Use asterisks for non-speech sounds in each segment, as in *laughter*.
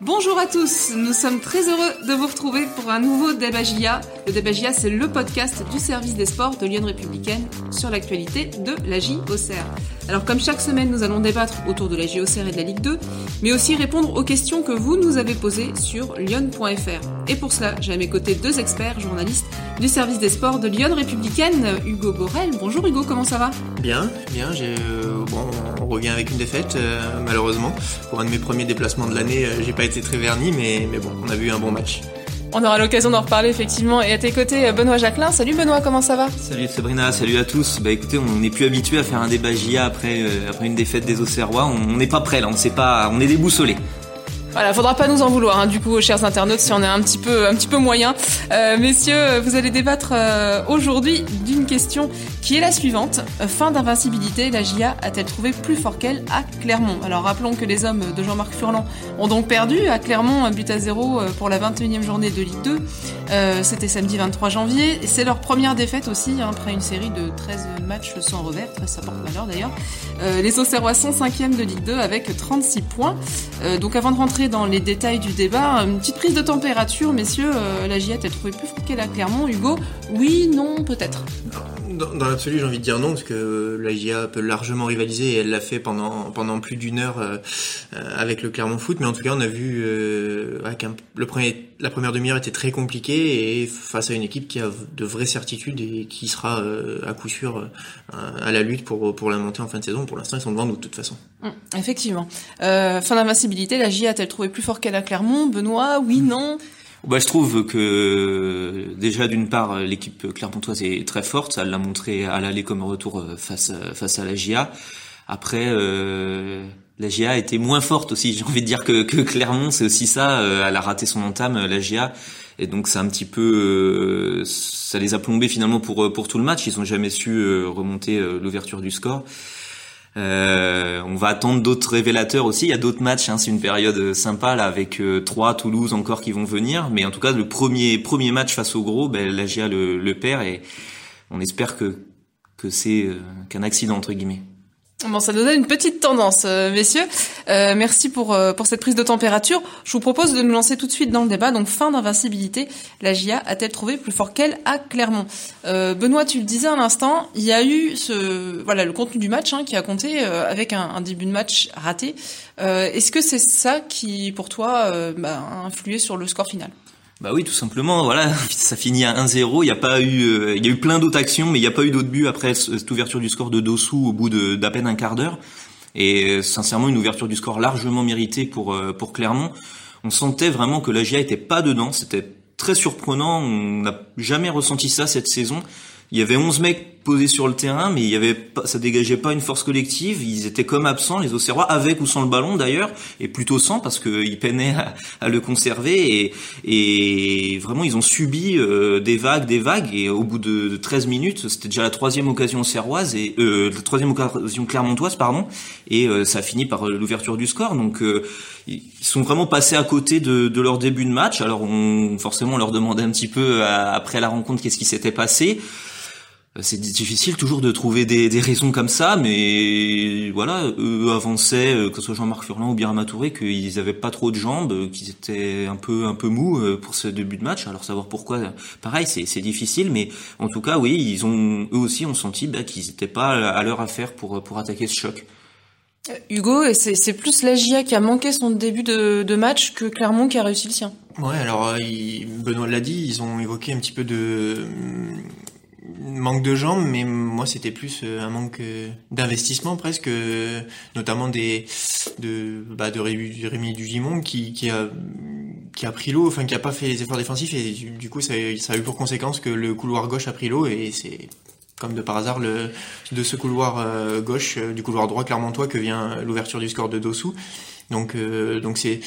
Bonjour à tous, nous sommes très heureux de vous retrouver pour un nouveau Débagia. Le Débagia, c'est le podcast du service des sports de Lyon Républicaine sur l'actualité de la JOCR. Alors comme chaque semaine, nous allons débattre autour de la JOCR et de la Ligue 2, mais aussi répondre aux questions que vous nous avez posées sur lyon.fr. Et pour cela, j'ai à mes côtés deux experts journalistes du service des sports de Lyon Républicaine, Hugo Borel. Bonjour Hugo, comment ça va? Bien, bien, euh, bon, on revient avec une défaite euh, malheureusement. Pour un de mes premiers déplacements de l'année, euh, j'ai pas été très verni, mais bon, on a vu un bon match. On aura l'occasion d'en reparler effectivement. Et à tes côtés, Benoît Jacquelin. Salut Benoît, comment ça va? Salut Sabrina, salut à tous. Bah écoutez, on n'est plus habitué à faire un débat GIA après, après une défaite des Auxerrois. On n'est pas prêt là, on sait pas, on est déboussolé. Voilà, faudra pas nous en vouloir, hein, du coup, chers internautes, si on est un petit peu, un petit peu moyen. Euh, messieurs, vous allez débattre euh, aujourd'hui d'une question qui est la suivante. Fin d'invincibilité, la GIA a-t-elle trouvé plus fort qu'elle à Clermont? Alors rappelons que les hommes de Jean-Marc Furlan ont donc perdu à Clermont un but à zéro euh, pour la 21e journée de Ligue 2. Euh, C'était samedi 23 janvier. C'est leur première défaite aussi, hein, après une série de 13 matchs sans revers. Ça porte malheur d'ailleurs. Les Auxerrois sont 5e de Ligue 2 avec 36 points. Donc avant de rentrer dans les détails du débat, une petite prise de température, messieurs. Euh, la GIA a trouvé plus qu'elle à Clermont. Hugo, oui, non, peut-être dans, l'absolu, j'ai envie de dire non, parce que la GIA peut largement rivaliser et elle l'a fait pendant pendant plus d'une heure euh, avec le Clermont Foot. Mais en tout cas, on a vu euh, le premier, la première demi-heure était très compliquée et face à une équipe qui a de vraies certitudes et qui sera euh, à coup sûr euh, à la lutte pour pour la montée en fin de saison. Pour l'instant, ils sont devant nous de toute façon. Mmh, effectivement. fin d'invincibilité, la GIA a-t-elle trouvé plus fort qu'elle à Clermont? Benoît, oui, non? Bah, je trouve que déjà d'une part l'équipe clermontoise est très forte, ça l'a montré à l'aller comme retour face face à la GIA. Après euh, la GIA était moins forte aussi, *laughs* j'ai envie de dire que, que Clermont, c'est aussi ça, euh, elle a raté son entame la GIA et donc c'est un petit peu euh, ça les a plombés finalement pour pour tout le match, ils ont jamais su euh, remonter l'ouverture du score. Euh, on va attendre d'autres révélateurs aussi. Il y a d'autres matchs. Hein, c'est une période sympa là avec euh, trois Toulouse encore qui vont venir. Mais en tout cas, le premier premier match face au gros, ben, la GIA le, le perd et on espère que que c'est euh, qu'un accident entre guillemets. Bon, ça nous donne une petite tendance, euh, messieurs. Euh, merci pour euh, pour cette prise de température. Je vous propose de nous lancer tout de suite dans le débat. Donc, fin d'invincibilité, la GIA a-t-elle trouvé plus fort qu'elle à Clermont euh, Benoît, tu le disais à l'instant, il y a eu ce voilà le contenu du match hein, qui a compté avec un, un, début de match raté. Est-ce que c'est ça qui, pour toi, bah, a influé sur le score final? Bah oui, tout simplement. Voilà, *laughs* ça finit à 1-0. Il y a pas eu, euh, il y a eu plein d'autres actions, mais il n'y a pas eu d'autres buts après cette ouverture du score de Dossou au bout d'à peine un quart d'heure. Et euh, sincèrement, une ouverture du score largement méritée pour euh, pour Clermont. On sentait vraiment que la GIA était pas dedans. C'était très surprenant. On n'a jamais ressenti ça cette saison. Il y avait 11 mecs posés sur le terrain, mais il y avait pas, ça dégageait pas une force collective. Ils étaient comme absents, les Auxerrois, avec ou sans le ballon d'ailleurs, et plutôt sans parce qu'ils peinaient à, le conserver. Et, vraiment, ils ont subi euh, des vagues, des vagues. Et au bout de, de 13 minutes, c'était déjà la troisième occasion serroise et euh, la troisième occasion clermontoise, pardon. Et euh, ça a fini par l'ouverture du score. Donc euh, ils sont vraiment passés à côté de, de, leur début de match. Alors on, forcément, on leur demandait un petit peu après la rencontre qu'est-ce qui s'était passé. Euh, c'est difficile toujours de trouver des, des, raisons comme ça, mais voilà, eux avançaient, euh, que ce soit Jean-Marc Furlan ou bien Touré, qu'ils avaient pas trop de jambes, euh, qu'ils étaient un peu un peu mous pour ce début de match. Alors savoir pourquoi, pareil, c'est difficile, mais en tout cas, oui, ils ont eux aussi ont senti bah, qu'ils n'étaient pas à leur affaire pour pour attaquer ce choc. Hugo, c'est plus la GIA qui a manqué son début de, de, match que Clermont qui a réussi le sien. Ouais, alors il, Benoît l'a dit, ils ont évoqué un petit peu de manque de jambes, mais moi c'était plus euh, un manque euh, d'investissement presque, euh, notamment des de bah, de Rémi Dugimon qui qui a qui a pris l'eau, enfin qui a pas fait les efforts défensifs et du coup ça, ça a eu pour conséquence que le couloir gauche a pris l'eau et c'est comme de par hasard le de ce couloir gauche du couloir droit clermontois que vient l'ouverture du score de Dossou. Donc donc c'est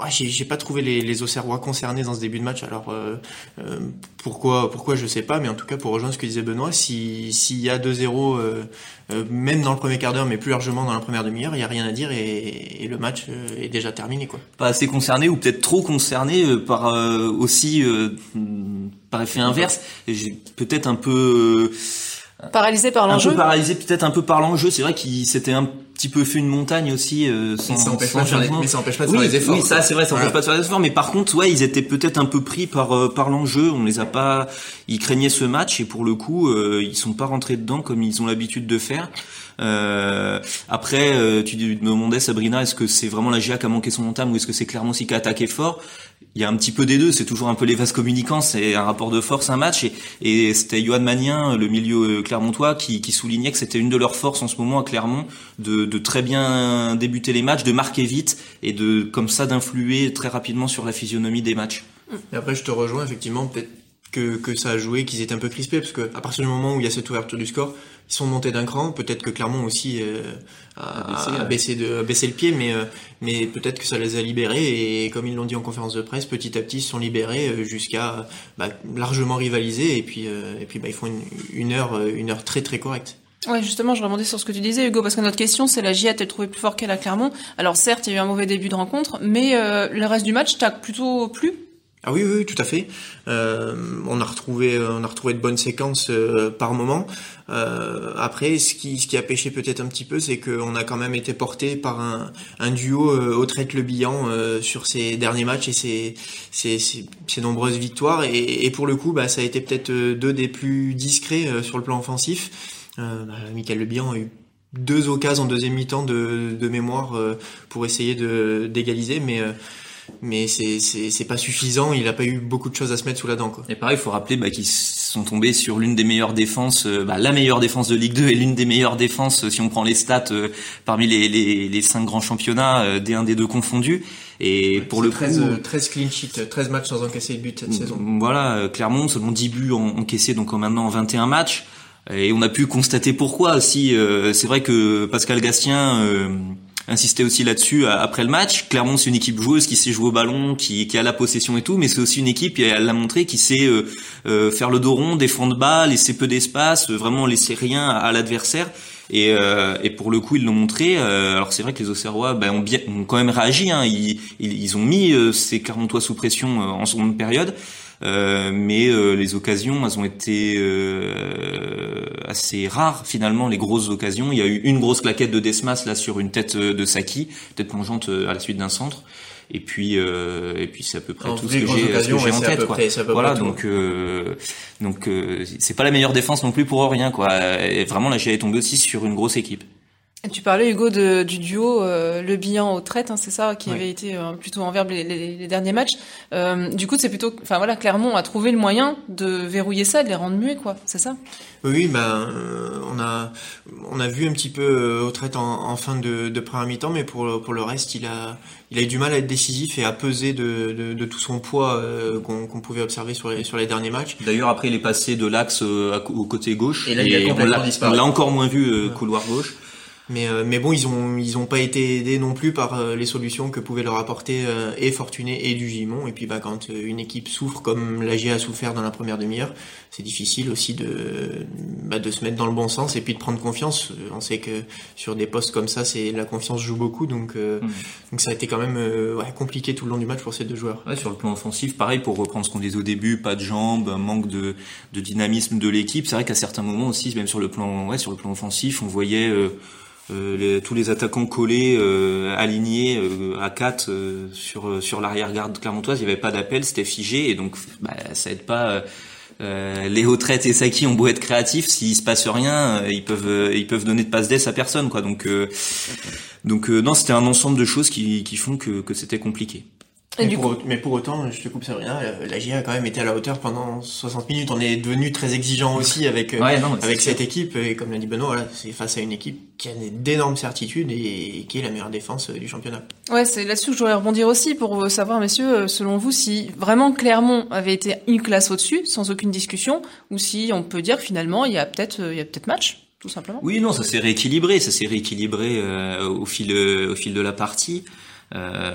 Ouais, j'ai pas trouvé les, les Auxerrois concernés dans ce début de match. Alors euh, euh, pourquoi, pourquoi je sais pas, mais en tout cas pour rejoindre ce que disait Benoît, s'il y a 2-0, euh, euh, même dans le premier quart d'heure, mais plus largement dans la première demi-heure, il y a rien à dire et, et le match euh, est déjà terminé quoi. Pas assez concerné ou peut-être trop concerné euh, par aussi par effet inverse. Peut-être un peu paralysé par l'enjeu. Un peu paralysé peut-être un peu par l'enjeu. C'est vrai qu'il c'était un petit peu fait une montagne aussi euh, sans, ça empêche sans pas de faire les- changement. mais ça empêche pas de oui, faire les efforts, Oui, ça c'est vrai, ça empêche pas de faire des efforts. Mais par contre, ouais, ils étaient peut-être un peu pris par euh, par l'enjeu. On les a pas, ils craignaient ce match et pour le coup, euh, ils sont pas rentrés dedans comme ils ont l'habitude de faire. Euh, après, euh, tu me demandais Sabrina, est-ce que c'est vraiment la GIA qui a manqué son entame ou est-ce que c'est Clermont aussi qui a attaqué fort? Il y a un petit peu des deux. C'est toujours un peu les vases communicants. C'est un rapport de force, un match. Et, et c'était Johan Magnien, le milieu euh, clermontois, qui, qui soulignait que c'était une de leurs forces en ce moment à Clermont de, de très bien débuter les matchs, de marquer vite et de comme ça d'influer très rapidement sur la physionomie des matchs. Et après, je te rejoins, effectivement, peut-être que, que ça a joué, qu'ils étaient un peu crispés, parce que à partir du moment où il y a cette ouverture du score, ils sont montés d'un cran. Peut-être que Clermont aussi euh, a, A baissé, a baissé, de, a baissé le pied, mais, euh, mais peut-être que ça les a libérés. Et comme ils l'ont dit en conférence de presse, petit à petit, ils se sont libérés euh, jusqu'à bah, largement rivaliser. Et puis, euh, et puis bah, ils font une, une heure, euh, une heure très très correcte. Ouais, justement, je rebondis sur ce que tu disais, Hugo, parce que notre question, c'est la GIA a-t-elle trouvé plus fort qu'elle à Clermont Alors certes, il y a eu un mauvais début de rencontre, mais euh, le reste du match t'a plutôt plu? Ah oui, oui, oui, tout à fait. Euh, on a retrouvé, on a retrouvé de bonnes séquences euh, par moment. Euh, après, ce qui, ce qui a pêché peut-être un petit peu, c'est qu'on a quand même été porté par un, un duo euh, au traite le bilan euh, sur ces derniers matchs et ces, nombreuses victoires. Et, et pour le coup, bah, ça a été peut-être euh, deux des plus discrets euh, sur le plan offensif. Euh, bah, Michael Le Bihan a eu deux occasions en deuxième mi-temps de, de mémoire euh, pour essayer de d'égaliser, mais euh, mais c'est c'est pas suffisant. Il a pas eu beaucoup de choses à se mettre sous la dent, quoi. Et pareil, il faut rappeler bah, qu'ils sont tombés sur l'une des meilleures défenses, euh, bah, la meilleure défense de Ligue 2 et l'une des meilleures défenses, euh, si on prend les stats, euh, parmi les, les, les cinq grands championnats, euh, des un des deux confondus. Et pour le 13, coup, euh, 13 clean sheets, 13 matchs sans encaisser de but cette saison. Voilà, euh, Clermont, seulement 10 buts en- encaissés donc en maintenant en 21 matchs. Et on a pu constater pourquoi aussi. euh, c'est vrai que Pascal Gastien euh, insistait aussi là-dessus a- après le match. Clermont, c'est une équipe joueuse qui sait jouer au ballon, qui, qui a la possession et tout, mais c'est aussi une équipe, et elle l'a montré, qui sait euh, euh, faire le dos rond, défendre bas, laisser peu d'espace, euh, vraiment laisser rien à, l'adversaire. Et, euh, et pour le coup, ils l'ont montré. Euh, alors c'est vrai que les Auxerrois ben, ont, bien, ont quand même réagi. Hein. Ils, ils, ils ont mis euh, ces Clermontois sous pression euh, en seconde période. Euh, mais euh, les occasions, elles ont été euh, assez rares finalement, les grosses occasions. Il y a eu une grosse claquette de Desmas là sur une tête euh, de Saki, tête plongeante euh, à la suite d'un centre. Et puis, euh, et puis c'est à peu près En tout ce que j'ai, en tête. quoi. près- Voilà, donc euh, donc euh, c'est pas la meilleure défense non plus pour rien quoi. Et vraiment là, j'ai tombé aussi sur une grosse équipe. Et Tu parlais, Hugo, de, du duo euh, Le Bihan au traite, hein, c'est ça, qui Ouais. avait été euh, plutôt en verbe les, les- les derniers matchs. Euh, du coup, c'est plutôt... Enfin voilà, Clermont a trouvé le moyen de verrouiller ça, de les rendre muets, quoi, c'est ça? Oui, ben euh, on a on a vu un petit peu euh, au traite en, en fin de, de première mi-temps, mais pour pour le reste, il a il a eu du mal à être décisif et à peser de, de, de tout son poids euh, qu'on qu'on pouvait observer sur les sur les derniers matchs. D'ailleurs, après, il est passé de l'axe euh, au côté gauche. Et là, il a l'a- disparu. On l'a encore moins vu euh, couloir gauche. Mais euh, mais bon, ils ont ils ont pas été aidés non plus par euh, les solutions que pouvait leur apporter euh, et Fortuné et du Gimon. Et puis bah quand euh, une équipe souffre comme l'AG a souffert dans la première demi-heure, c'est difficile aussi de bah, de se mettre dans le bon sens et puis de prendre confiance. On sait que sur des postes comme ça, c'est la confiance joue beaucoup, donc euh, Mhm. donc ça a été quand même euh, ouais, compliqué tout le long du match pour ces deux joueurs. Ouais, sur le plan offensif, pareil, pour reprendre ce qu'on disait au début, pas de jambes, un manque de, de dynamisme de l'équipe. C'est vrai qu'à certains moments aussi, même sur le plan, ouais, sur le plan offensif, on voyait les- tous les attaquants collés, euh, alignés euh, à 4 euh, sur euh, sur l'arrière-garde clermontoise. Il n'y avait pas d'appel, c'était figé, et donc bah, ça aide pas. euh, euh, les retraites et Saki ont beau être créatifs, s'il se passe rien, euh, ils peuvent euh, ils peuvent donner de passe d'ess à personne, quoi. Donc euh, donc euh, non, c'était un ensemble de choses qui qui font que que c'était compliqué. Et Mais du pour, mais pour autant, je te coupe Sabrina, euh, la GIA a quand même été à la hauteur pendant 60 minutes. On est devenu très exigeant aussi avec euh, Ouais, non, avec sûr. cette équipe. Et comme l'a dit Benoît, voilà, c'est face à une équipe qui a d'énormes certitudes et qui est la meilleure défense euh, du championnat. Ouais, c'est là-dessus que je voudrais rebondir aussi pour savoir, messieurs, selon vous, si vraiment Clermont avait été une classe au-dessus, sans aucune discussion, ou si on peut dire finalement il y a peut-être il y a peut-être match, tout simplement. Oui, non, ça s'est rééquilibré, ça s'est rééquilibré euh, au fil euh, au fil de la partie. Euh,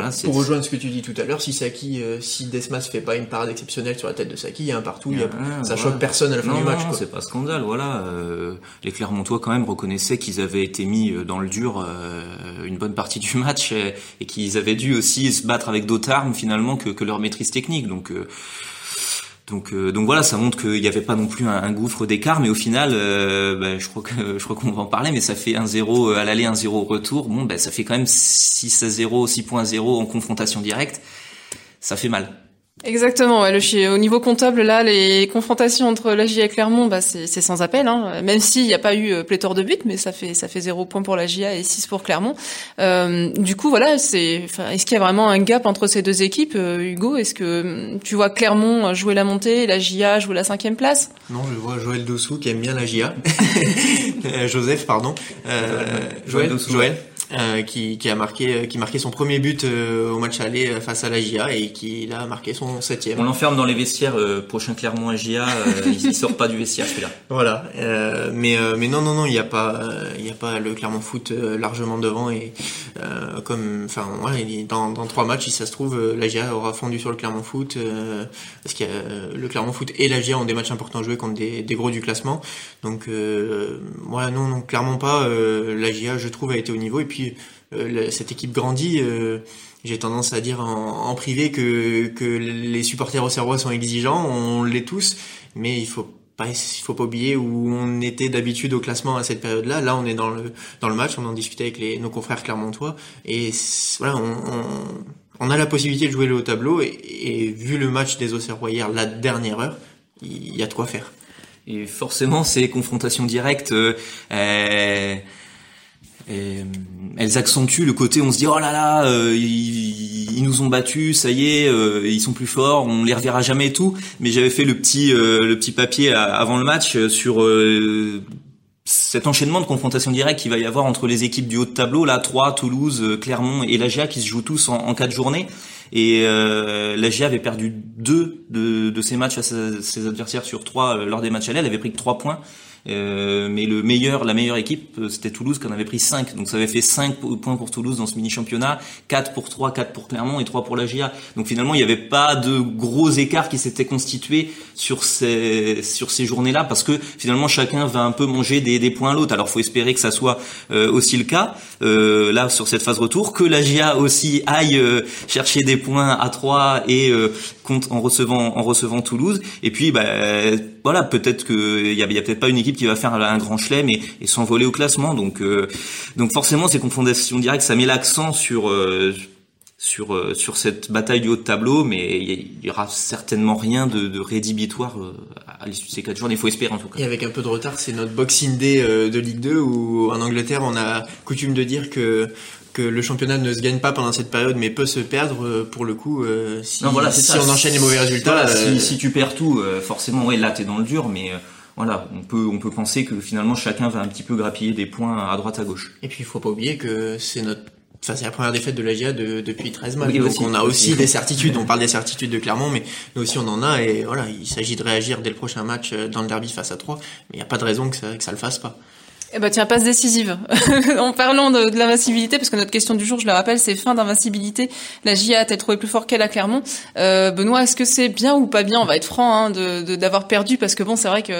voilà, Pour rejoindre ce que tu dis tout à l'heure, si Saki, euh, si Desmas fait pas une parade exceptionnelle sur la tête de Saki, il y a un partout, il y a, Ah, ça voilà. choque personne à la fin non, du match. c'est pas scandale, voilà. Euh, les Clermontois quand même reconnaissaient qu'ils avaient été mis euh, dans le dur euh, une bonne partie du *laughs* match et, et qu'ils avaient dû aussi se battre avec d'autres armes finalement que, que leur maîtrise technique. Donc euh, Donc, donc voilà, ça montre qu'il n'y avait pas non plus un, gouffre d'écart, mais au final, bah, je crois que *laughs* je crois qu'on va en parler, mais ça fait 1-0 à l'aller, 1-0 au retour. Bon, bah, ça fait quand même 6 à 0, 6.0 en confrontation directe. Ça fait mal. Exactement. Ouais, le, au niveau comptable, là, les confrontations entre la GIA et Clermont, bah, c'est sans appel. Hein. Même s'il n'y a pas eu euh, pléthore de buts, mais ça fait ça fait zéro point pour la GIA et 6 pour Clermont. Euh, du coup, voilà, c'est. Est-ce qu'il y a vraiment un gap entre ces deux équipes, euh, Hugo? Est-ce que hum, tu vois Clermont jouer la montée, et la GIA jouer la cinquième place? Non, je vois Joël Dossou qui aime bien la GIA. *laughs* Joseph, pardon. Joël. Joël. Euh, qui, qui, a marqué euh, qui marqué son premier but euh, au match aller face à la GIA et qui a marqué son septième. On l'enferme dans les vestiaires prochain Clermont à GIA, il, sort pas du vestiaire celui-là. *laughs* Voilà, mais mais non non non il y a pas il y a pas le Clermont Foot largement devant et comme enfin ouais, dans dans trois matchs si ça se trouve la GIA aura fondu sur le Clermont Foot parce que le Clermont Foot et la GIA ont des matchs importants joués contre des, des gros du classement donc voilà non non clairement pas la GIA je trouve a été au niveau et puis euh, cette équipe grandit. Euh, j'ai tendance à dire en, privé que, les supporters au Serrois sont exigeants, on l'est tous, mais il faut pas, il faut pas oublier où on était d'habitude au classement à cette période-là. Là, on est dans le match, on en discutait avec nos confrères clermontois, et voilà, on, on, a la possibilité de jouer le haut tableau, et, vu le match des Auxerrois hier, la dernière heure, il y a de quoi faire. Et forcément, ces confrontations directes. Euh, et, euh, elles accentuent le côté on se dit oh là là euh, ils, nous ont battus ça y est euh, ils sont plus forts on les reverra jamais et tout. Mais j'avais fait le petit le petit papier avant le match sur cet enchaînement de confrontations directes qu'il va y avoir entre les équipes du haut de tableau là Troyes Toulouse Clermont et l'AGA qui se jouent tous en, quatre journées. Et euh, l'AGA avait perdu deux de, de ses matchs à ses, adversaires sur trois lors des matchs allés. Elle avait pris que trois points euh, mais le meilleur, la meilleure équipe, euh, c'était Toulouse qui en avait pris 5. Donc ça avait fait 5 points pour Toulouse dans ce mini-championnat, 4 pour 3, 4 pour Clermont et 3 pour la GIA. Donc finalement, il n'y avait pas de gros écarts qui s'étaient constitués sur ces, sur ces journées-là parce que finalement, chacun va un peu manger des, des points à l'autre. Alors faut espérer que ça soit euh, aussi le cas, euh, là, sur cette phase retour, que la GIA aussi aille chercher des points à 3 et compte en recevant, en recevant Toulouse. Et puis, bah, voilà, peut-être qu'il y a, y a peut-être pas une équipe qui va faire un grand chelem et, et s'envoler au classement. Donc, euh, donc forcément, ces confrontations directes, ça met l'accent sur euh, sur euh, sur cette bataille du haut de tableau, mais il y, aura certainement rien de, de rédhibitoire à l'issue de ces quatre jours. Il faut espérer en tout cas. Et avec un peu de retard, c'est notre Boxing Day de Ligue 2 où en Angleterre, on a coutume de dire que que le championnat ne se gagne pas pendant cette période, mais peut se perdre pour le coup si, voilà, si on enchaîne les mauvais résultats. si, si, tu perds tout, forcément, ouais, là t'es dans le dur, mais voilà, on peut on peut penser que finalement chacun va un petit peu grappiller des points à droite à gauche. Et puis il faut pas oublier que c'est notre Enfin, c'est la première défaite de la GIA depuis 13 matchs. donc on a aussi des certitudes. *laughs* On parle des certitudes de Clermont, mais nous aussi on en a. Et voilà, il s'agit de réagir dès le prochain match euh, dans le derby face à 3. Mais il n'y a pas de raison que ça, que ça le fasse pas. Eh ben tiens, passe décisive. *laughs* en parlant de, de l'invincibilité, parce que notre question du jour, je le rappelle, c'est fin d'invincibilité. La GIA a-t-elle trouvé plus fort qu'elle à Clermont? Euh, Benoît, est-ce que c'est bien ou pas bien? On va être franc hein, de d'avoir perdu, parce que bon, c'est vrai que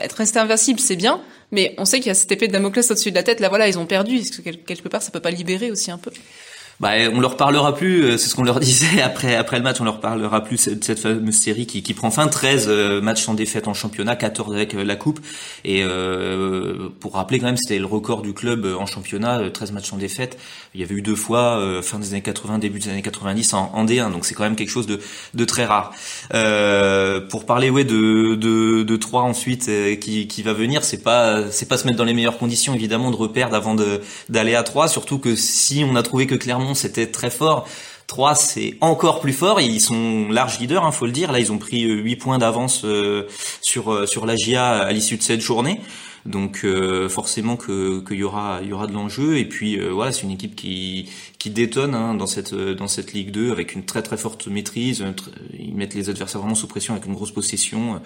être resté invincible, c'est bien, mais on sait qu'il y a cette épée de Damoclès au-dessus de la tête. Là, voilà, ils ont perdu. Que quelque part, ça peut pas libérer aussi un peu? Bah, on leur parlera plus, euh, c'est ce qu'on leur *laughs* disait. Après après le match, on leur parlera plus de cette fameuse série qui, qui prend fin, 13 euh, matchs sans défaite en championnat, 14 avec euh, la coupe. Et euh, pour rappeler quand même c'était le record du club en championnat, 13 matchs sans défaite. Il y avait eu deux fois fin des années 80, début des années 90 en, en D1, donc c'est quand même quelque chose de, de très rare. pour parler ouais de de, de 3 ensuite qui, qui va venir, c'est pas c'est pas se mettre dans les meilleures conditions évidemment de reperdre avant d'aller à 3, surtout que si on a trouvé que c'était très fort. 3 c'est encore plus fort, ils sont large leaders, hein, faut le dire. Là, ils ont pris 8 euh, points d'avance euh, sur euh, sur la GIA à l'issue de cette journée. Donc forcément que qu'il y aura il y aura de l'enjeu et puis voilà, c'est une équipe qui qui détonne hein, dans cette dans cette Ligue 2 avec une très très forte maîtrise, ils mettent les adversaires vraiment sous pression avec une grosse possession.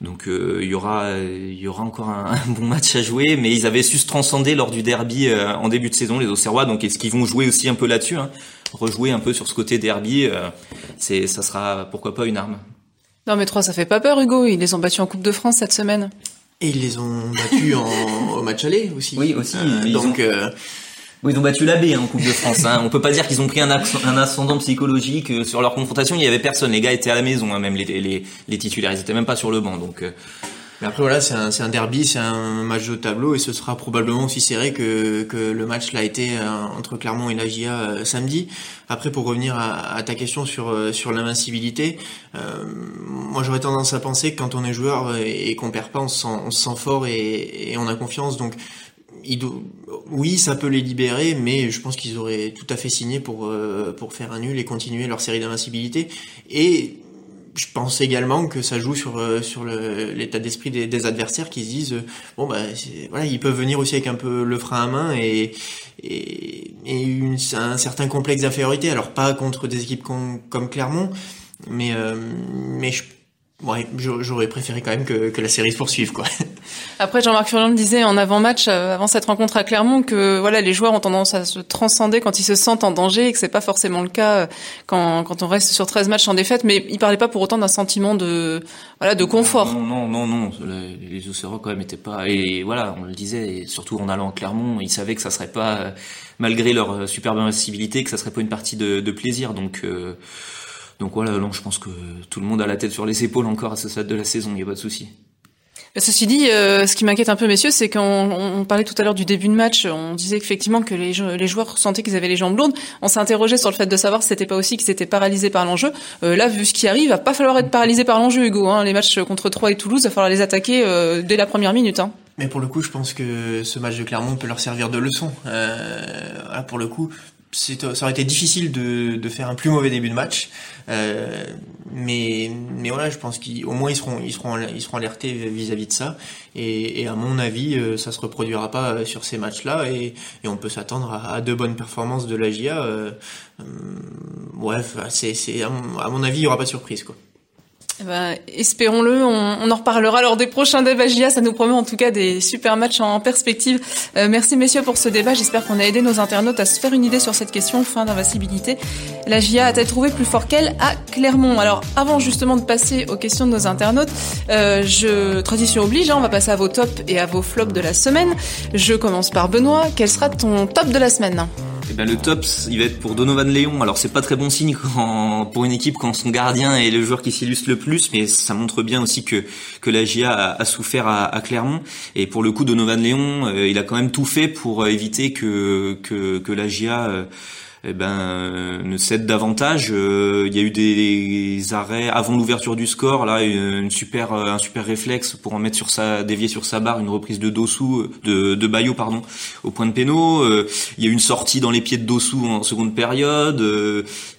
Donc euh, il y aura il y aura encore *laughs* un, bon match à jouer, mais ils avaient su se transcender lors du derby euh, en début de saison les Auxerrois. Donc est-ce qu'ils vont jouer aussi un peu là-dessus, hein, rejouer un peu sur ce côté derby euh, C'est ça sera pourquoi pas une arme. Non mais trois ça fait pas peur Hugo. Ils les ont battus en Coupe de France cette semaine. Et ils les ont battus en, au match aller aussi. Oui aussi. donc Oui, ils ont battu la B hein, en Coupe de France. Hein. On peut pas dire qu'ils ont pris un, ascendant psychologique euh, sur leur confrontation. Il y avait personne. Les gars étaient à la maison, hein, même les, les, les, titulaires. Ils étaient même pas sur le banc. Donc. Euh. Mais après voilà, c'est un, un, derby, c'est un match de tableau et ce sera probablement aussi serré que, que le match l'a été euh, entre Clermont et la GIA samedi. Après, pour revenir à, à ta question sur sur l'invincibilité, euh, moi j'aurais tendance à penser que quand on est joueur et, qu'on perd pas, on se sent, on se sent fort et, et on a confiance. Donc oui, ça peut les libérer, mais je pense qu'ils auraient tout à fait signé pour euh, pour faire un nul et continuer leur série d'invincibilité. Et je pense également que ça joue sur euh, sur l'état d'esprit des, adversaires qui se disent euh, bon bah voilà ils peuvent venir aussi avec un peu le frein à main et et, une, un certain complexe d'infériorité alors pas contre des équipes comme, Clermont mais mais je Ouais, j'aurais préféré quand même que, que, la série se poursuive, quoi. *laughs* Après, Jean-Marc Furlan le disait en avant-match, euh, avant cette rencontre à Clermont, que voilà, les joueurs ont tendance à se transcender quand ils se sentent en danger et que c'est pas forcément le cas euh, quand, quand on reste sur 13 matchs en défaite. Mais il parlait pas pour autant d'un sentiment de voilà de confort. Non, non, non, non. Les Océros quand même étaient pas. Et voilà, on le disait. Et surtout en allant à Clermont, ils savaient que ça serait pas, euh, malgré leur superbe invincibilité, que ça serait pas une partie de, de plaisir. Donc donc voilà, non, je pense que tout le monde a la tête sur les épaules encore à ce stade de la saison, il n'y a pas de souci. Ceci dit, euh, ce qui m'inquiète un peu, messieurs, c'est qu'on on parlait tout à l'heure du début de match, on disait effectivement que les, les joueurs sentaient qu'ils avaient les jambes lourdes. On s'est interrogé sur le fait de savoir si c'était pas aussi qu'ils étaient paralysés par l'enjeu. Euh, là, vu ce qui arrive, il va pas falloir être paralysé par l'enjeu, Hugo. Hein. Les matchs contre Troyes et Toulouse, il va falloir les attaquer euh, dès la première minute. Hein. Mais pour le coup, je pense que ce match de Clermont peut leur servir de leçon. Euh, pour le coup, ça aurait été difficile de, de, faire un plus mauvais début de match, euh, mais mais voilà, je pense qu'au moins ils seront ils seront ils seront alertés vis-à-vis de ça, et, et, à mon avis, euh, ça se reproduira pas euh, sur ces matchs-là, et, et, on peut s'attendre à, à, de bonnes performances de la GIA. Euh, euh, c'est à mon avis, il y aura pas de surprise quoi. Eh ben, espérons-le, on, on, en reparlera lors des prochains débats GIA, ça nous promet en tout cas des super matchs en perspective. Euh, merci messieurs pour ce débat, j'espère qu'on a aidé nos internautes à se faire une idée sur cette question, fin d'invincibilité. La GIA a-t-elle trouvé plus fort qu'elle à Clermont? Alors avant justement de passer aux questions de nos internautes, euh, je tradition oblige, hein, on va passer à vos tops et à vos flops de la semaine. Je commence par Benoît, quel sera ton top de la semaine? Eh ben, le top, il va être pour Donovan Léon. Alors c'est pas très bon signe *laughs* pour une équipe quand son gardien est le joueur qui s'illustre le plus, mais ça montre bien aussi que que la GIA a, souffert à, Clermont. Et pour le coup, Donovan Léon, euh, il a quand même tout fait pour éviter que que, que la GIA euh, eh ben, euh, ne cède davantage. Euh, il y a eu des, arrêts avant l'ouverture du score, là une, super euh, un super réflexe pour en mettre sur sa dévier sur sa barre une reprise de Dossou de de Bayo pardon au point de péno. il y a eu une sortie dans les pieds de Dossou en seconde période.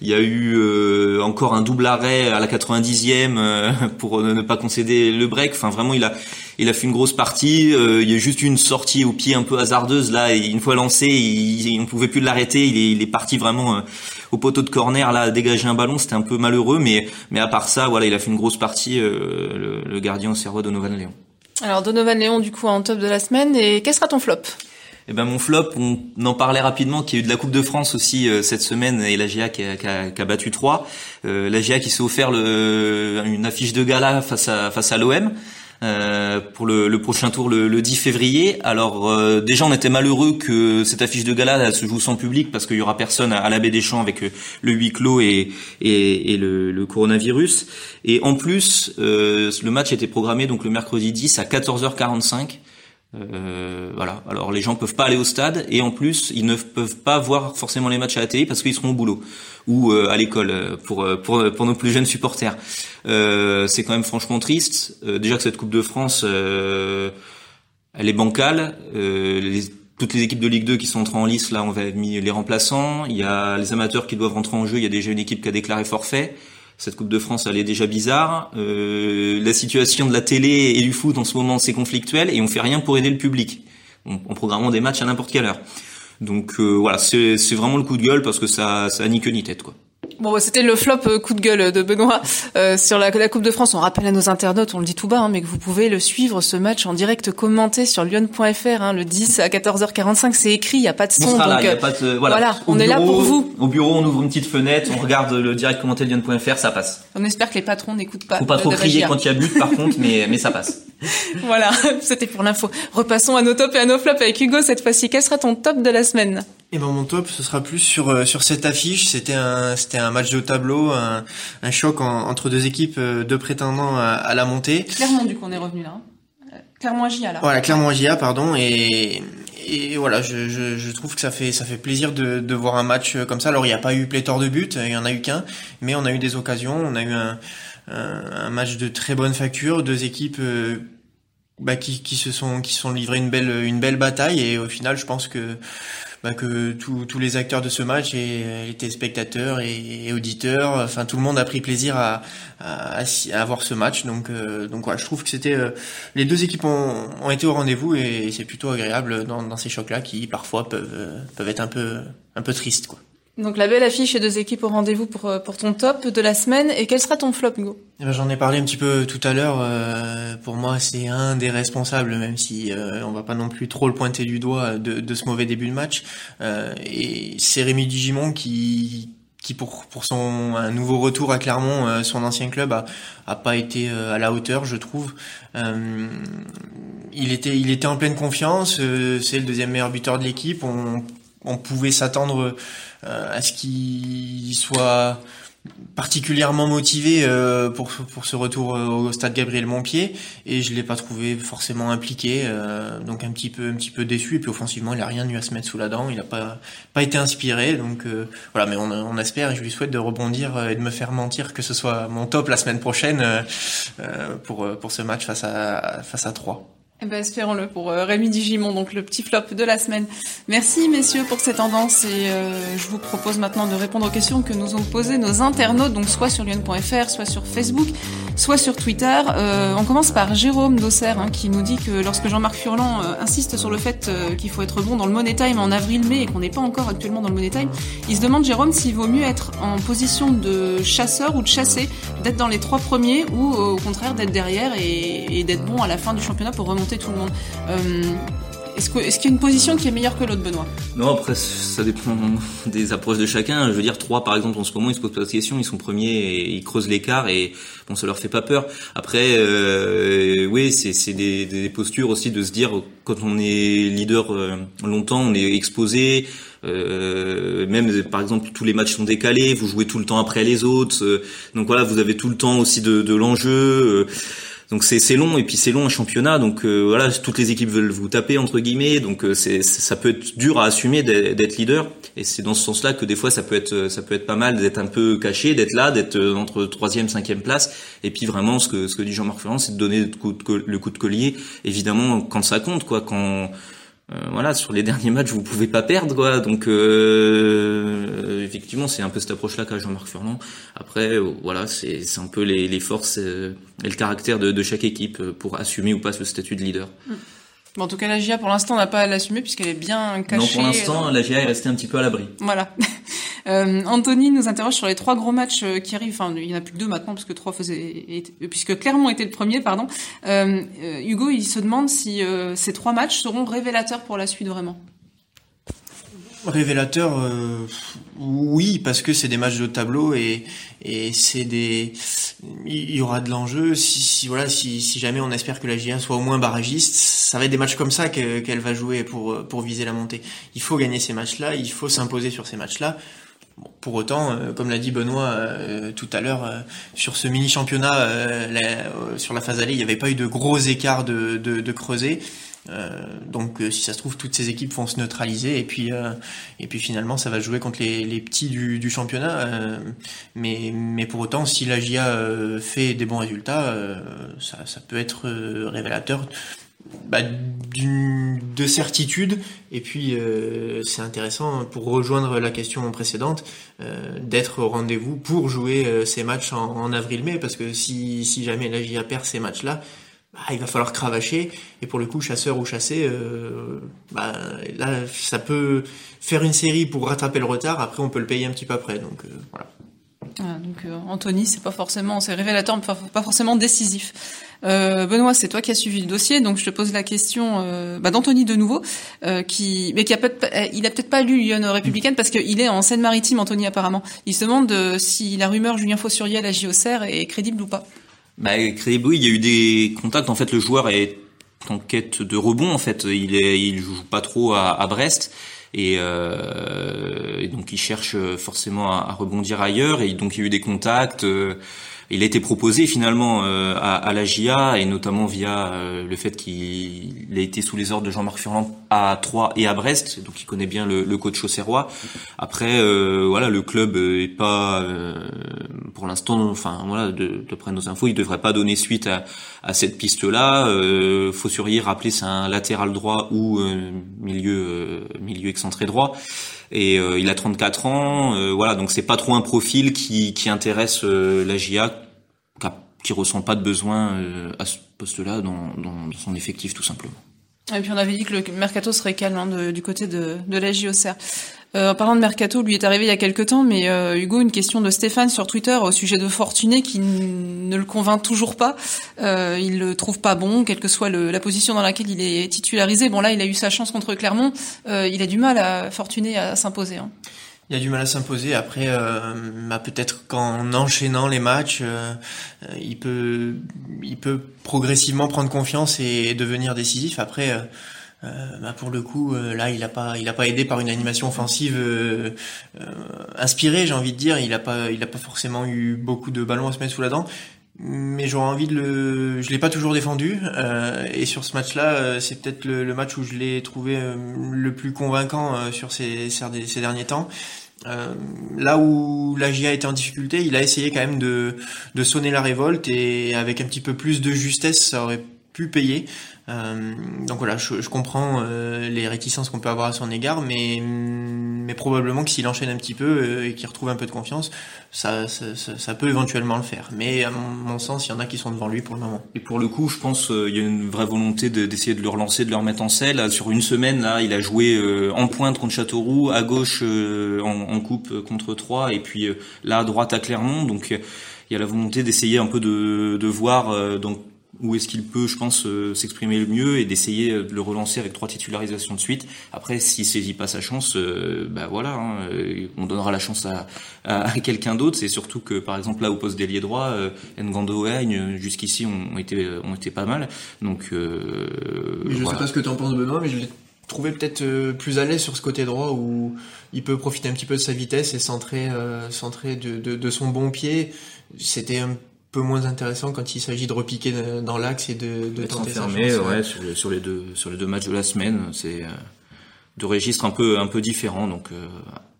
il y a eu encore un double arrêt à la 90e *laughs* pour ne pas concéder le break. Enfin vraiment il a il a fait une grosse partie. Euh, il y a juste une sortie au pied un peu hasardeuse là. Et une fois lancé, il, on ne pouvait plus l'arrêter. Il est, il est parti vraiment euh, au poteau de corner là, dégager un ballon. C'était un peu malheureux, mais mais à part ça, voilà, il a fait une grosse partie. Euh, le, le, gardien au cerveau Donovan Léon. Alors Donovan Léon du coup en top de la semaine. Et quel sera ton flop? Eh ben mon flop, on en parlait rapidement, qu'il y a eu de la Coupe de France aussi cette semaine et la GIA qui a, qui a, qui a battu 3. Euh, la GIA qui s'est offert le, une affiche de gala face à face à l'OM. Euh, pour le, prochain tour le, le 10 février. Alors euh, déjà on était malheureux que cette affiche de gala se joue sans public parce qu'il y aura personne à, la baie des Champs avec euh, le huis clos et, et, le, le, coronavirus. Et en plus le match était programmé donc le mercredi 10 à 14h45. Euh, voilà. Alors les gens peuvent pas aller au stade et en plus ils ne peuvent pas voir forcément les matchs à la télé parce qu'ils seront au boulot ou euh, à l'école euh, pour, pour pour nos plus jeunes supporters. c'est quand même franchement triste. déjà que cette Coupe de France, elle est bancale. Les, toutes les équipes de Ligue 2 qui sont entrées en lice, là, on va les remplaçants. Il y a les amateurs qui doivent rentrer en jeu. Il y a déjà une équipe qui a déclaré forfait cette Coupe de France, elle est déjà bizarre. Euh, la situation de la télé et du foot en ce moment, c'est conflictuel et on fait rien pour aider le public en, programmant des matchs à n'importe quelle heure. Donc euh, voilà, c'est vraiment le coup de gueule parce que ça, ça a ni queue ni tête quoi. Bon, bah, c'était le flop euh, coup de gueule de Benoît euh, sur la, la, Coupe de France. On rappelle à nos internautes, on le dit tout bas, hein, mais que vous pouvez le suivre ce match en direct commenté sur lyon.fr hein, le 10 à 14h45. C'est écrit, il y a pas de son. On donc, y a pas de, voilà, on est là pour vous. Au bureau, on ouvre une petite fenêtre, on regarde le direct commenté lyon.fr, ça passe. On espère que les patrons n'écoutent pas. Faut pas trop crier quand il y a but, par contre, mais mais ça passe. *laughs* voilà, c'était pour l'info. Repassons à nos tops et à nos flops avec Hugo cette fois-ci. Quel sera ton top de la semaine? Et ben mon top, ce sera plus sur euh, sur cette affiche. C'était un c'était un match de tableau, un, un choc entre deux équipes, euh, deux prétendants à, la montée. Clairement, du coup, on est revenu là. Hein. Clermont JA là. Voilà, Clermont JA, pardon. Et et voilà, je, je, je, trouve que ça fait ça fait plaisir de, de voir un match comme ça. Alors il n'y a pas eu pléthore de buts, il y en a eu qu'un, mais on a eu des occasions, on a eu un, un, match de très bonne facture, deux équipes euh, bah, qui, qui se sont qui sont livrées une belle une belle bataille et au final je pense que bah, que tous les acteurs de ce match et, étaient spectateurs et, auditeurs, enfin tout le monde a pris plaisir à, à, à voir ce match. Donc euh, donc voilà, je trouve que c'était euh, les deux équipes ont, ont été au rendez-vous et c'est plutôt agréable dans, dans ces chocs-là qui parfois peuvent peuvent être un peu un peu tristes quoi. Donc la belle affiche et deux équipes au rendez-vous pour, euh, pour ton top de la semaine. Et quel sera ton flop, Hugo? Eh ben, J'en ai parlé un petit peu tout à l'heure. Euh, pour moi, c'est un des responsables, même si euh, on va pas non plus trop le pointer du doigt de, de ce mauvais début de match. Euh, et c'est Rémi Digimon qui qui pour pour son un nouveau retour à Clermont, euh, son ancien club a a pas été à la hauteur, je trouve. il était il était en pleine confiance. c'est le deuxième meilleur buteur de l'équipe. On pouvait s'attendre euh, à ce qu'il soit particulièrement motivé euh, pour pour ce retour euh, au stade Gabriel Montpied. Et je l'ai pas trouvé forcément impliqué donc un petit peu un petit peu déçu. Et puis offensivement il a rien eu à se mettre sous la dent. Il a pas pas été inspiré. Donc voilà. Mais on, on espère et je lui souhaite de rebondir et de me faire mentir que ce soit mon top la semaine prochaine pour pour ce match face à face à 3 eh ben, espérons-le pour euh, Rémi Digimon, donc le petit flop de la semaine. Merci messieurs pour ces tendances et euh, je vous propose maintenant de répondre aux questions que nous ont posées nos internautes, donc soit sur lyon.fr, soit sur Facebook, soit sur Twitter. Euh, on commence par Jérôme Dosser hein, qui nous dit que lorsque Jean-Marc Furlan insiste sur le fait qu'il faut être bon dans le Money Time en avril-mai et qu'on n'est pas encore actuellement dans le Money Time, il se demande Jérôme s'il vaut mieux être en position de chasseur ou de chasser, d'être dans les trois premiers ou au contraire d'être derrière et, et d'être bon à la fin du championnat pour remonter Euh, est-ce qu'il y a une position qui est meilleure que l'autre, Benoît? Non, après, ça dépend *laughs* des approches de chacun. Je veux dire, trois, par exemple, en ce moment, ils se posent pas de questions, ils sont premiers et ils creusent l'écart et bon, ça leur fait pas peur. Après, euh, oui, c'est des, postures aussi de se dire, quand on est leader euh, longtemps, on est exposé, euh, même par exemple tous les matchs sont décalés, vous jouez tout le temps après les autres, donc voilà, vous avez tout le temps aussi de l'enjeu. Donc c'est long et puis c'est long un championnat. Donc euh, voilà, toutes les équipes veulent vous taper entre guillemets. Donc euh, c'est ça peut être dur à assumer d'être leader. Et c'est dans ce sens-là que des fois ça peut être ça peut être pas mal d'être un peu caché, d'être là, d'être euh, entre troisième cinquième place. Et puis vraiment ce que ce que dit Jean-Marc Ferrand, c'est de donner le coup de collier. Évidemment quand ça compte quoi, quand euh, voilà, sur les derniers matchs, vous pouvez pas perdre, quoi. Donc, euh, effectivement, c'est un peu cette approche-là qu'a Jean-Marc Furlan. Après, euh, voilà, c'est un peu les, les forces et le caractère de, de, chaque équipe pour assumer ou pas ce statut de leader. Mm. Bon, en tout cas, la GIA, pour l'instant, n'a pas à l'assumer puisqu'elle est bien cachée. Non, pour l'instant, la GIA est restée un petit peu à l'abri. Voilà. *laughs* Euh, Anthony nous interroge sur les trois gros matchs euh, qui arrivent. Enfin, il n'y en a plus que deux maintenant, parce que trois faisaient, puisque Clermont était le premier, pardon. Euh, euh, Hugo, il se demande si ces trois matchs seront révélateurs pour la suite vraiment. Révélateur, euh, oui, parce que c'est des matchs de tableau et, et c'est des, il y aura de l'enjeu. Si, si, voilà, si, si jamais on espère que la GIA soit au moins barragiste, ça va être des matchs comme ça qu'elle va jouer pour pour viser la montée. Il faut gagner ces matchs-là, il faut s'imposer sur ces matchs-là. Pour autant, euh, comme l'a dit Benoît euh, tout à l'heure, sur ce mini championnat, sur la phase allée, il n'y avait pas eu de gros écarts de, de, creuset. Euh, donc euh, si ça se trouve toutes ces équipes vont se neutraliser et puis euh, et puis finalement ça va jouer contre les, petits du, championnat mais mais pour autant si la GIA fait des bons résultats ça, peut être révélateur bah, de certitude et puis c'est intéressant pour rejoindre la question précédente d'être au rendez-vous pour jouer ces matchs en, avril-mai parce que si, si jamais la GIA perd ces matchs là bah, il va falloir cravacher. Et pour le coup, chasseur ou chassé, euh, bah, là, ça peut faire une série pour rattraper le retard. Après, on peut le payer un petit peu après. Donc euh. Ah, donc euh, Anthony, c'est pas forcément, c'est révélateur, mais pas forcément décisif. Euh, Benoît, c'est toi qui as suivi le dossier, donc je te pose la question euh, bah, d'Anthony de nouveau, euh, qui, mais qui a peut il a peut-être pas lu Lyon républicaine parce qu'il est en Seine-Maritime, Anthony apparemment. Il se demande si la rumeur Julien Faussuriel à JOCR est crédible ou pas. Bah, Crédit il y a eu des contacts. En fait, le joueur est en quête de rebond. En fait, il est, il joue pas trop à, à Brest. Et, et donc il cherche forcément à, à, rebondir ailleurs et donc il y a eu des contacts il a été proposé finalement euh, à, à, la GIA et notamment via euh, le fait qu'il a été sous les ordres de Jean-Marc Furlan à Troyes et à Brest, donc il connaît bien le, le coach auxerrois. Après, euh, voilà, le club est pas, pour l'instant, enfin voilà, d'après nos infos, il devrait pas donner suite à, à cette piste-là. Euh, Fossurier, rappeler, c'est un latéral droit ou milieu milieu excentré droit et euh, il a 34 ans. Euh, voilà, donc c'est pas trop un profil qui, qui intéresse euh, la GIA, qui ressent pas de besoin à ce poste-là dans, dans, son effectif tout simplement. Et puis on avait dit que le mercato serait calme hein, du côté de, de la JOCR. Euh, en parlant de mercato, lui est arrivé il y a quelques temps, mais euh, Hugo, une question de Stéphane sur Twitter au sujet de Fortuné qui ne le convainc toujours pas. Euh, il le trouve pas bon, quelle que soit le, la position dans laquelle il est titularisé. Bon là, il a eu sa chance contre Clermont. Euh, il a du mal à Fortuné à s'imposer. Hein. Il a du mal à s'imposer. Après, euh, bah, peut-être qu'en enchaînant les matchs, euh, il peut, il peut progressivement prendre confiance et devenir décisif. Après, euh, bah pour le coup, euh, là, il a pas, il a pas aidé par une animation offensive euh, inspirée, j'ai envie de dire. Il a pas, il a pas forcément eu beaucoup de ballons à se mettre sous la dent. Mais j'aurais envie de le je l'ai pas toujours défendu euh, et sur ce match-là c'est peut-être le, match où je l'ai trouvé le plus convaincant sur ces, ces, derniers temps. Là où la GIA était en difficulté il a essayé quand même de, de sonner la révolte et avec un petit peu plus de justesse ça aurait pu payer euh, donc voilà, je, je comprends euh, les réticences qu'on peut avoir à son égard, mais, mais probablement que s'il enchaîne un petit peu euh, et qu'il retrouve un peu de confiance, ça, ça, ça, peut éventuellement le faire. Mais à mon, sens, il y en a qui sont devant lui pour le moment. Et pour le coup, je pense il y a une vraie volonté d'essayer de, le relancer, de le remettre en selle. Sur une semaine, là, il a joué en pointe contre Châteauroux, à gauche en, en, coupe contre Troyes, et puis là à droite à Clermont. Donc il y a la volonté d'essayer un peu de, de voir donc où est-ce qu'il peut, je pense, euh, s'exprimer le mieux et d'essayer de le relancer avec trois titularisations de suite. Après, s'il saisit pas sa chance, euh, bah voilà, hein, euh, on donnera la chance à, à, quelqu'un d'autre. C'est surtout que, par exemple, là au poste d'ailier droit, euh, Ngando et jusqu'ici ont été ont été pas mal. Donc, euh, je sais pas ce que tu en penses, Benoît, mais je l'ai trouvé peut-être plus à l'aise sur ce côté droit où il peut profiter un petit peu de sa vitesse et centrer centrer de, de, de son bon pied. C'était un peu moins intéressant quand il s'agit de repiquer dans l'axe et de, de tenter ouais, sur, les deux sur les deux matchs de la semaine, c'est euh, deux registres un peu un peu différents, donc euh,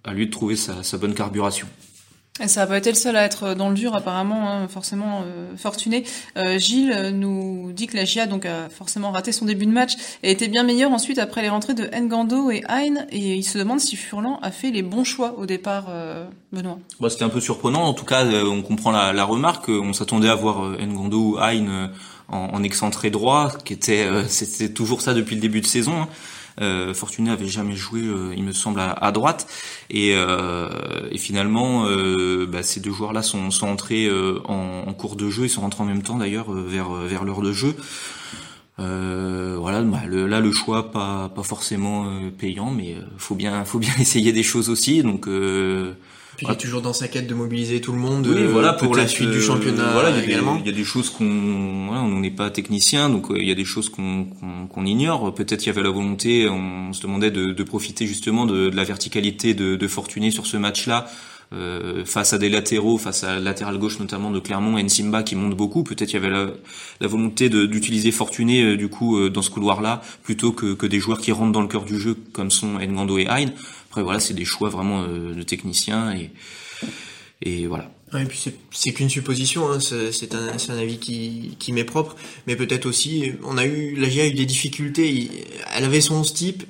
à lui de trouver sa, sa bonne carburation. Ça n'a pas été le seul à être dans le dur, apparemment, hein, forcément euh, fortuné. Euh, Gilles nous dit que la GIA donc a forcément raté son début de match et était bien meilleur ensuite après les rentrées de Ngando et Hein. Et il se demande si Furlan a fait les bons choix au départ, euh, Benoît. Bah, C'était un peu surprenant. En tout cas, euh, on comprend la, remarque. On s'attendait à voir Ngando ou Hein en, en, excentré droit, qui était *laughs* c'était toujours ça depuis le début de saison. Hein. Euh, Fortuné avait jamais joué, euh, il me semble, à, droite. Et, euh, et finalement, euh, bah, ces deux joueurs-là sont, sont entrés en, en, cours de jeu. Ils sont rentrés en même temps d'ailleurs vers vers l'heure de jeu. Euh, voilà, bah, le, là le choix pas pas forcément payant, mais faut bien faut bien *laughs* essayer des choses aussi. Donc puis il est toujours dans sa quête de mobiliser tout le monde. Oui, voilà, pour la suite du championnat voilà, il y a également. Il y a des choses qu'on, voilà, on n'est pas technicien, donc euh, il y a des choses qu'on qu'on ignore. Peut-être qu'il y avait la volonté, on se demandait de, de profiter justement de, de, la verticalité de, de Fortuné sur ce match-là. Euh, face à des latéraux, face à latéral gauche notamment de Clermont et Nsimba qui monte beaucoup, peut-être qu'il y avait la, la volonté d'utiliser Fortuné euh, du coup euh, dans ce couloir-là plutôt que, des joueurs qui rentrent dans le cœur du jeu comme sont Ngando et Hein. Après voilà, c'est des choix vraiment de techniciens et et voilà. Et puis c'est qu'une supposition, hein, c'est un, avis qui, m'est propre, mais peut-être aussi, on a eu, la GIA a eu des difficultés, elle avait son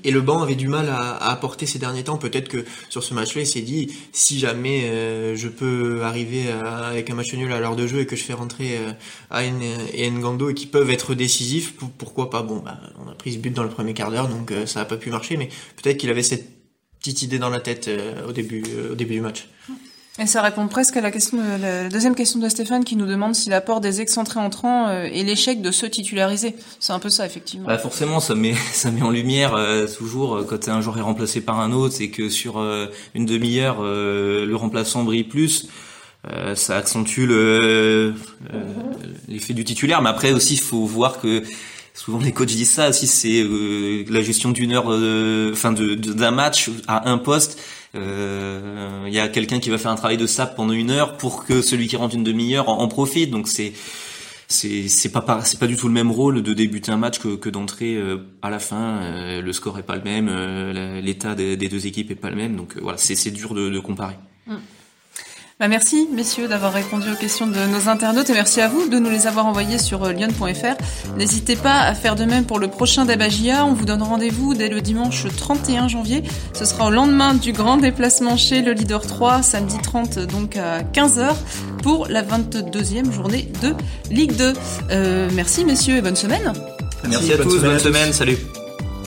et le banc avait du mal à, apporter ces derniers temps. Peut-être que sur ce match-là, il s'est dit, si jamais euh, je peux arriver avec un match nul à l'heure de jeu et que je fais rentrer euh, Ayn et Ngando et qui peuvent être décisifs, pourquoi pas? Bon, bah, on a pris ce but dans le premier quart d'heure, donc ça n'a pas pu marcher, mais peut-être qu'il avait cette petite idée dans la tête euh, euh, au début du match. Et ça répond presque à la question, la deuxième question de Stéphane qui nous demande si l'apport des excentrés entrants euh, est l'échec de ceux titularisés. C'est un peu ça, effectivement. Bah forcément, ça met *laughs* ça met en lumière toujours quand un joueur est remplacé par un autre, c'est que sur une demi-heure, le remplaçant brille plus. ça accentue l'effet du titulaire, mais après aussi, il faut voir que souvent les coachs disent ça. Si c'est la gestion d'une heure, enfin de d'un match à un poste, il y a quelqu'un qui va faire un travail de sap pendant une heure pour que celui qui rentre une demi-heure en, profite. Donc c'est c'est c'est pas c'est pas du tout le même rôle de débuter un match que, que d'entrer euh, à la fin. Euh, le score est pas le même, euh, l'état des, deux équipes est pas le même, donc voilà, c'est c'est dur de, de comparer. Mm. Bah merci messieurs d'avoir répondu aux questions de nos internautes et merci à vous de nous les avoir envoyés sur euh, lyon.fr. N'hésitez pas à faire de même pour le prochain Dabagia. On vous donne rendez-vous dès le dimanche 31 janvier. Ce sera au lendemain du grand déplacement chez le leader 3, samedi 30 donc à 15h pour la 22e journée de Ligue 2. Euh, merci messieurs et bonne semaine. Merci, à tous, bonne semaine, salut.